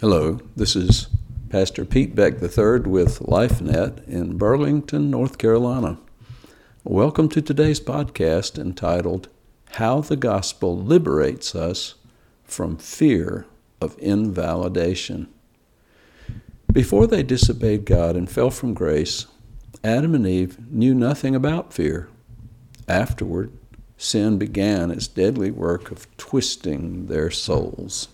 Hello, this is Pastor Pete Beck III with LifeNet in Burlington, North Carolina. Welcome to today's podcast entitled How the Gospel Liberates Us from Fear of Invalidation. Before they disobeyed God and fell from grace, Adam and Eve knew nothing about fear. Afterward, sin began its deadly work of twisting their souls.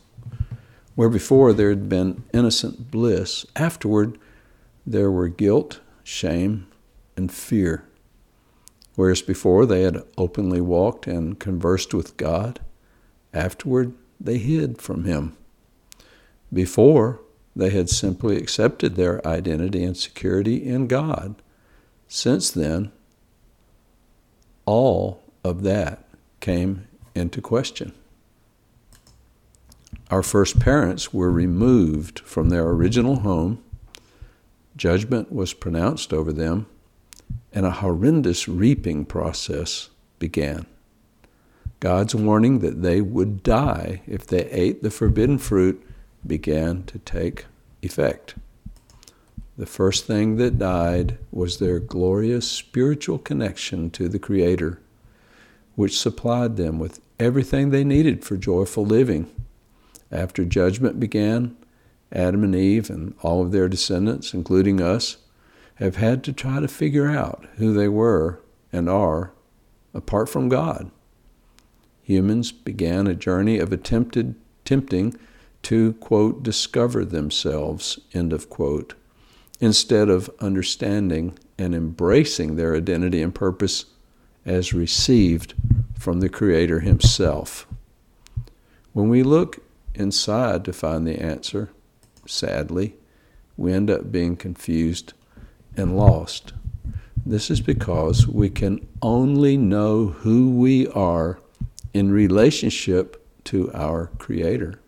Where before there had been innocent bliss, afterward there were guilt, shame, and fear. Whereas before they had openly walked and conversed with God, afterward they hid from Him. Before, they had simply accepted their identity and security in God. Since then, all of that came into question. Our first parents were removed from their original home, judgment was pronounced over them, and a horrendous reaping process began. God's warning that they would die if they ate the forbidden fruit began to take effect. The first thing that died was their glorious spiritual connection to the Creator, which supplied them with everything they needed for joyful living after judgment began, Adam and Eve and all of their descendants, including us, have had to try to figure out who they were and are apart from God. Humans began a journey of attempted tempting to, quote, discover themselves, end of quote, instead of understanding and embracing their identity and purpose as received from the Creator Himself. When we look inside to find the answer, sadly, we end up being confused and lost. This is because we can only know who we are in relationship to our Creator.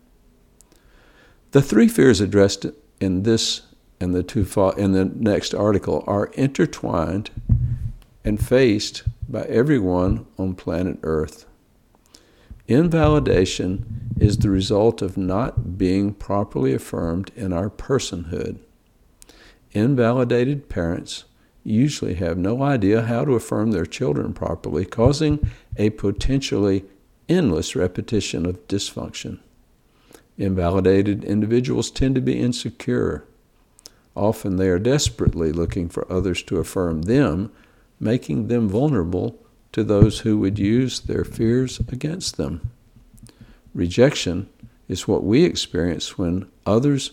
The three fears addressed in this and the two in the next article are intertwined and faced by everyone on planet Earth. Invalidation is the result of not being properly affirmed in our personhood. Invalidated parents usually have no idea how to affirm their children properly, causing a potentially endless repetition of dysfunction. Invalidated individuals tend to be insecure. Often they are desperately looking for others to affirm them, making them vulnerable to those who would use their fears against them. Rejection is what we experience when others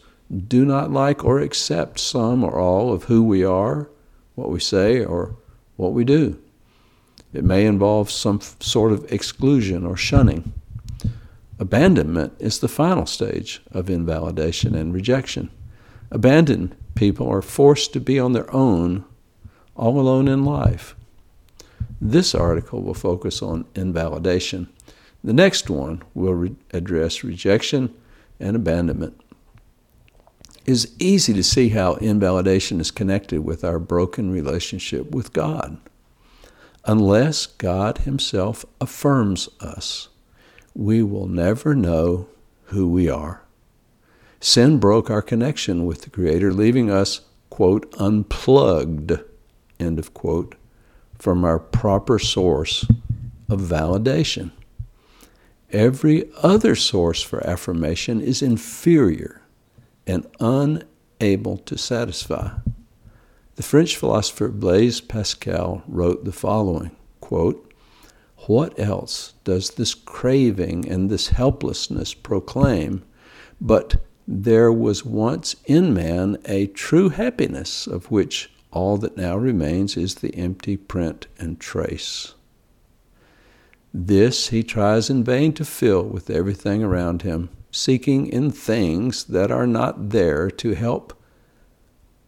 do not like or accept some or all of who we are, what we say, or what we do. It may involve some sort of exclusion or shunning. Abandonment is the final stage of invalidation and rejection. Abandoned people are forced to be on their own, all alone in life. This article will focus on invalidation the next one will re- address rejection and abandonment. It is easy to see how invalidation is connected with our broken relationship with God. Unless God Himself affirms us, we will never know who we are. Sin broke our connection with the Creator, leaving us, quote, unplugged, end of quote, from our proper source of validation. Every other source for affirmation is inferior and unable to satisfy. The French philosopher Blaise Pascal wrote the following quote, What else does this craving and this helplessness proclaim but there was once in man a true happiness of which all that now remains is the empty print and trace? This he tries in vain to fill with everything around him, seeking in things that are not there to help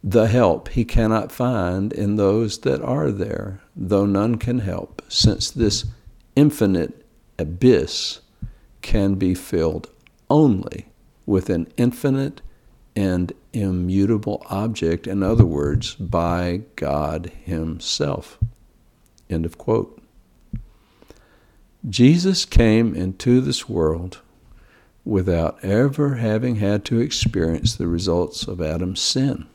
the help he cannot find in those that are there, though none can help, since this infinite abyss can be filled only with an infinite and immutable object, in other words, by God Himself. End of quote. Jesus came into this world without ever having had to experience the results of Adam's sin.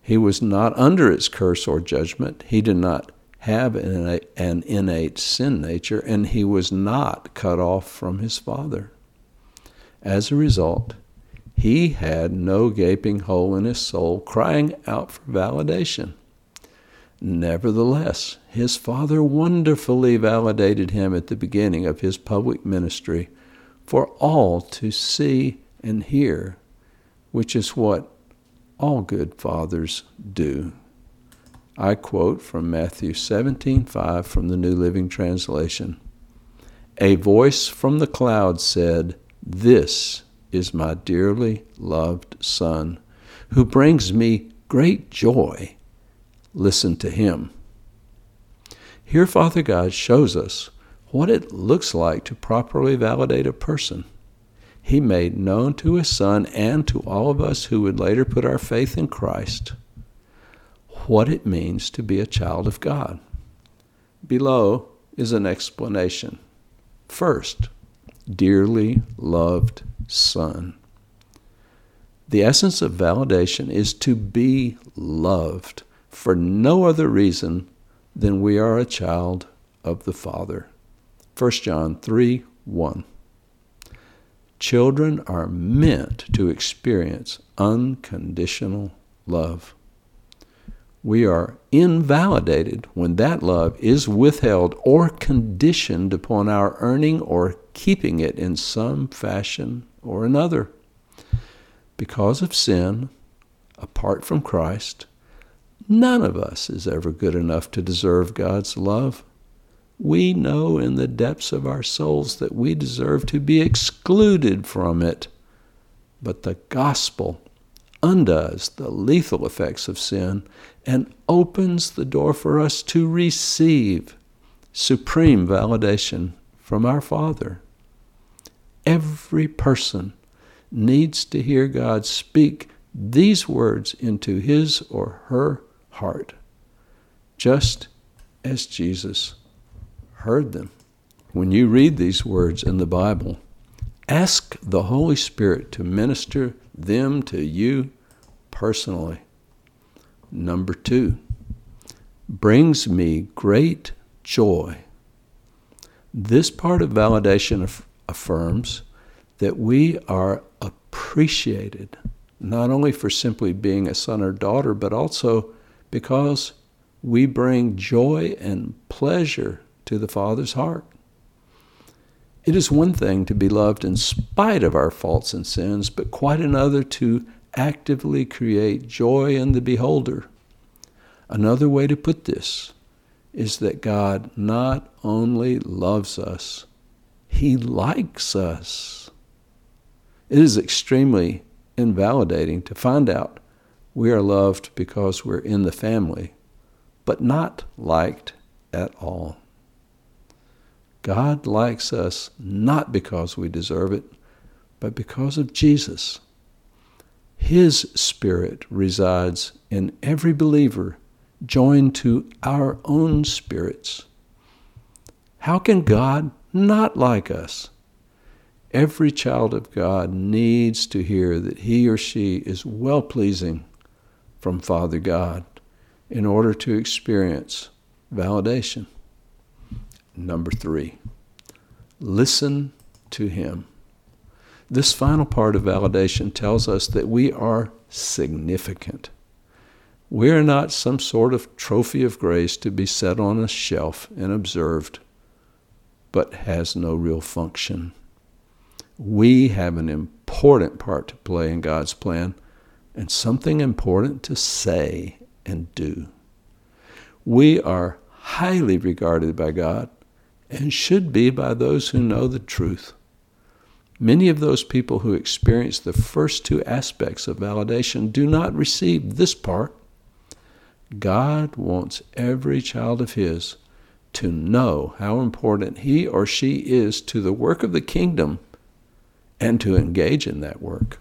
He was not under its curse or judgment. He did not have an innate sin nature, and he was not cut off from his Father. As a result, he had no gaping hole in his soul crying out for validation. Nevertheless, his Father wonderfully validated him at the beginning of his public ministry for all to see and hear, which is what all good fathers do. I quote from Matthew 17:5 from the New Living Translation. A voice from the cloud said, "This is my dearly loved son, who brings me great joy." listen to Him. Here, Father God shows us what it looks like to properly validate a person. He made known to His Son and to all of us who would later put our faith in Christ what it means to be a child of God. Below is an explanation. First, dearly loved Son. The essence of validation is to be loved for no other reason than we are a child of the Father. 1 John 3 1. Children are meant to experience unconditional love. We are invalidated when that love is withheld or conditioned upon our earning or keeping it in some fashion or another. Because of sin, apart from Christ, None of us is ever good enough to deserve God's love. We know in the depths of our souls that we deserve to be excluded from it. But the gospel undoes the lethal effects of sin and opens the door for us to receive supreme validation from our Father. Every person needs to hear God speak these words into his or her heart, just as Jesus heard them. When you read these words in the Bible, ask the Holy Spirit to minister them to you personally. Number two, brings me great joy. This part of validation affirms that we are appreciated, not only for simply being a son or daughter, but also because we bring joy and pleasure to the Father's heart. It is one thing to be loved in spite of our faults and sins, but quite another to actively create joy in the beholder. Another way to put this is that God not only loves us, He likes us. It is extremely invalidating to find out we are loved because we're in the family, but not liked at all. God likes us not because we deserve it, but because of Jesus. His Spirit resides in every believer, joined to our own spirits. How can God not like us? Every child of God needs to hear that he or she is well pleasing from Father God in order to experience validation. Number three, listen to Him. This final part of validation tells us that we are significant. We are not some sort of trophy of grace to be set on a shelf and observed, but has no real function. We have an important part to play in God's plan and something important to say and do. We are highly regarded by God and should be by those who know the truth. Many of those people who experience the first two aspects of validation do not receive this part. God wants every child of His to know how important he or she is to the work of the kingdom and to engage in that work.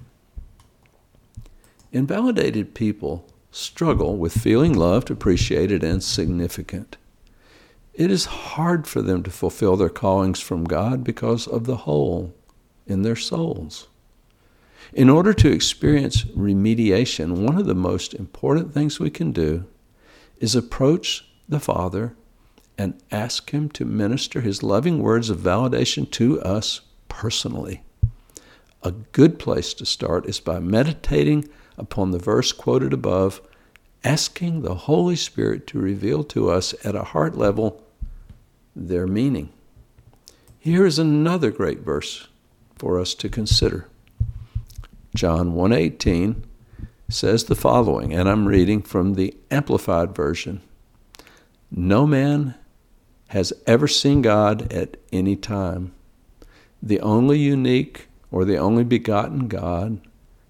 Invalidated people struggle with feeling loved, appreciated, and significant. It is hard for them to fulfill their callings from God because of the hole in their souls. In order to experience remediation, one of the most important things we can do is approach the Father and ask Him to minister His loving words of validation to us personally. A good place to start is by meditating upon the verse quoted above, asking the Holy Spirit to reveal to us at a heart level their meaning. Here is another great verse for us to consider. John 1:18 says the following, and I'm reading from the amplified version. No man has ever seen God at any time. The only unique or the only begotten God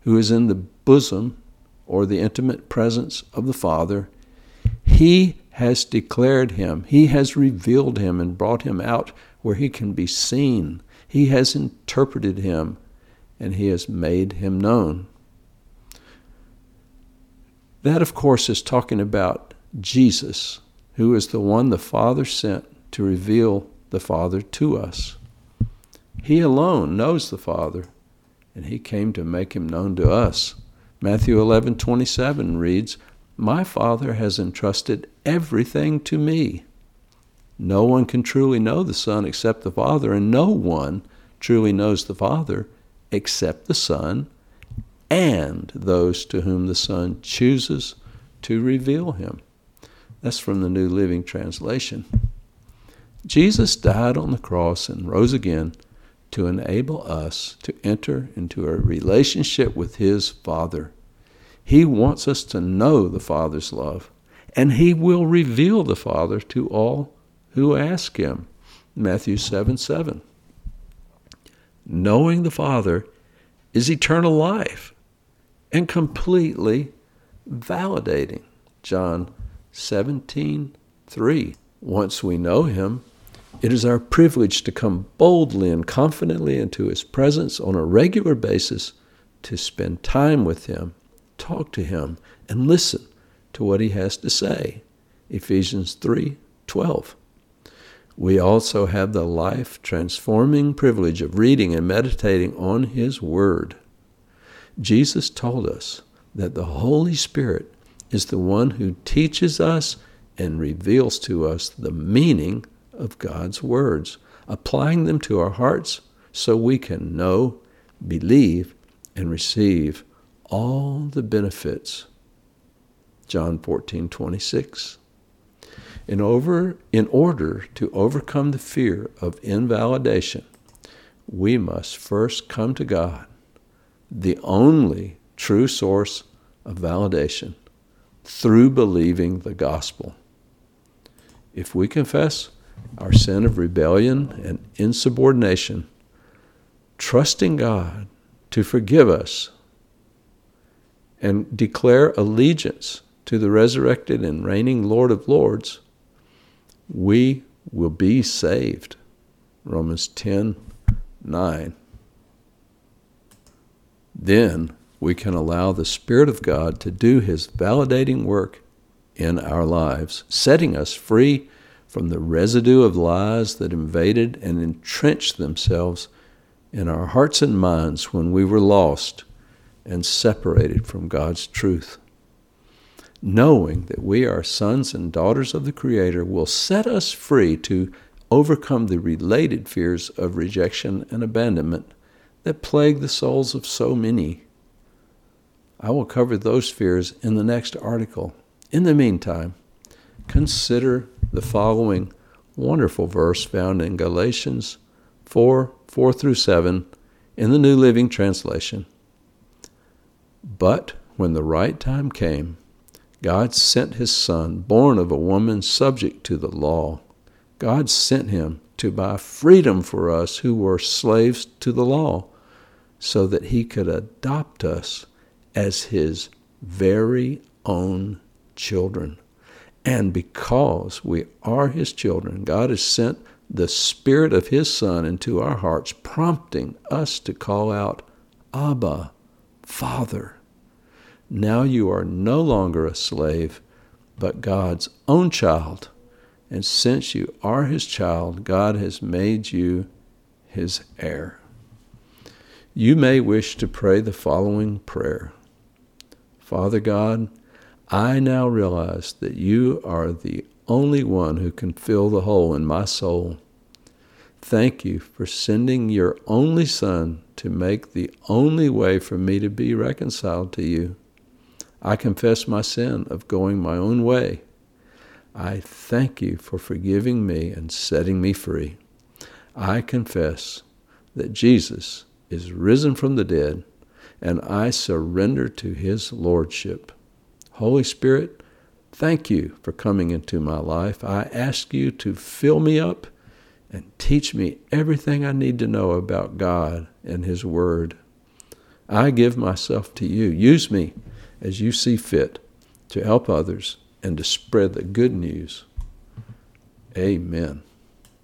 who is in the bosom or the intimate presence of the Father, he has declared him, he has revealed him and brought him out where he can be seen. He has interpreted him and he has made him known. That, of course, is talking about Jesus, who is the one the Father sent to reveal the Father to us. He alone knows the Father, and he came to make him known to us. Matthew 11:27 reads, "My Father has entrusted everything to me." No one can truly know the Son except the Father, and no one truly knows the Father except the Son and those to whom the Son chooses to reveal him. That's from the New Living Translation. Jesus died on the cross and rose again to enable us to enter into a relationship with his Father. He wants us to know the Father's love, and he will reveal the Father to all who ask him. Matthew 7 7 knowing the Father is eternal life and completely validating. John 17, 3. Once we know Him, it is our privilege to come boldly and confidently into His presence on a regular basis to spend time with Him, talk to Him, and listen to what He has to say. Ephesians 3 12 we also have the life transforming privilege of reading and meditating on His Word. Jesus told us that the Holy Spirit is the one who teaches us and reveals to us the meaning of God's words, applying them to our hearts so we can know, believe, and receive all the benefits. John 14, 26. In, over, in order to overcome the fear of invalidation, we must first come to God, the only true source of validation, through believing the gospel. If we confess our sin of rebellion and insubordination, trusting God to forgive us, and declare allegiance to the resurrected and reigning Lord of Lords, we will be saved. Romans 10 9. Then we can allow the Spirit of God to do His validating work in our lives, setting us free from the residue of lies that invaded and entrenched themselves in our hearts and minds when we were lost and separated from God's truth knowing that we are sons and daughters of the Creator, will set us free to overcome the related fears of rejection and abandonment that plague the souls of so many. I will cover those fears in the next article. In the meantime, consider the following wonderful verse found in Galatians 4 4 through 7 in the New Living Translation. But when the right time came, God sent his son, born of a woman subject to the law. God sent him to buy freedom for us who were slaves to the law, so that he could adopt us as his very own children. And because we are his children, God has sent the Spirit of his Son into our hearts, prompting us to call out, Abba, Father. Now you are no longer a slave, but God's own child. And since you are his child, God has made you his heir. you may wish to pray the following prayer Father God, I now realize that you are the only one who can fill the hole in my soul. Thank you for sending your only Son to make the only way for me to be reconciled to you. I confess my sin of going my own way. I thank you for forgiving me and setting me free. I confess that Jesus is risen from the dead, and I surrender to his lordship. Holy Spirit, thank you for coming into my life. I ask you to fill me up and teach me everything I need to know about God and his word. I give myself to you. Use me as you see fit to help others and to spread the good news. Amen.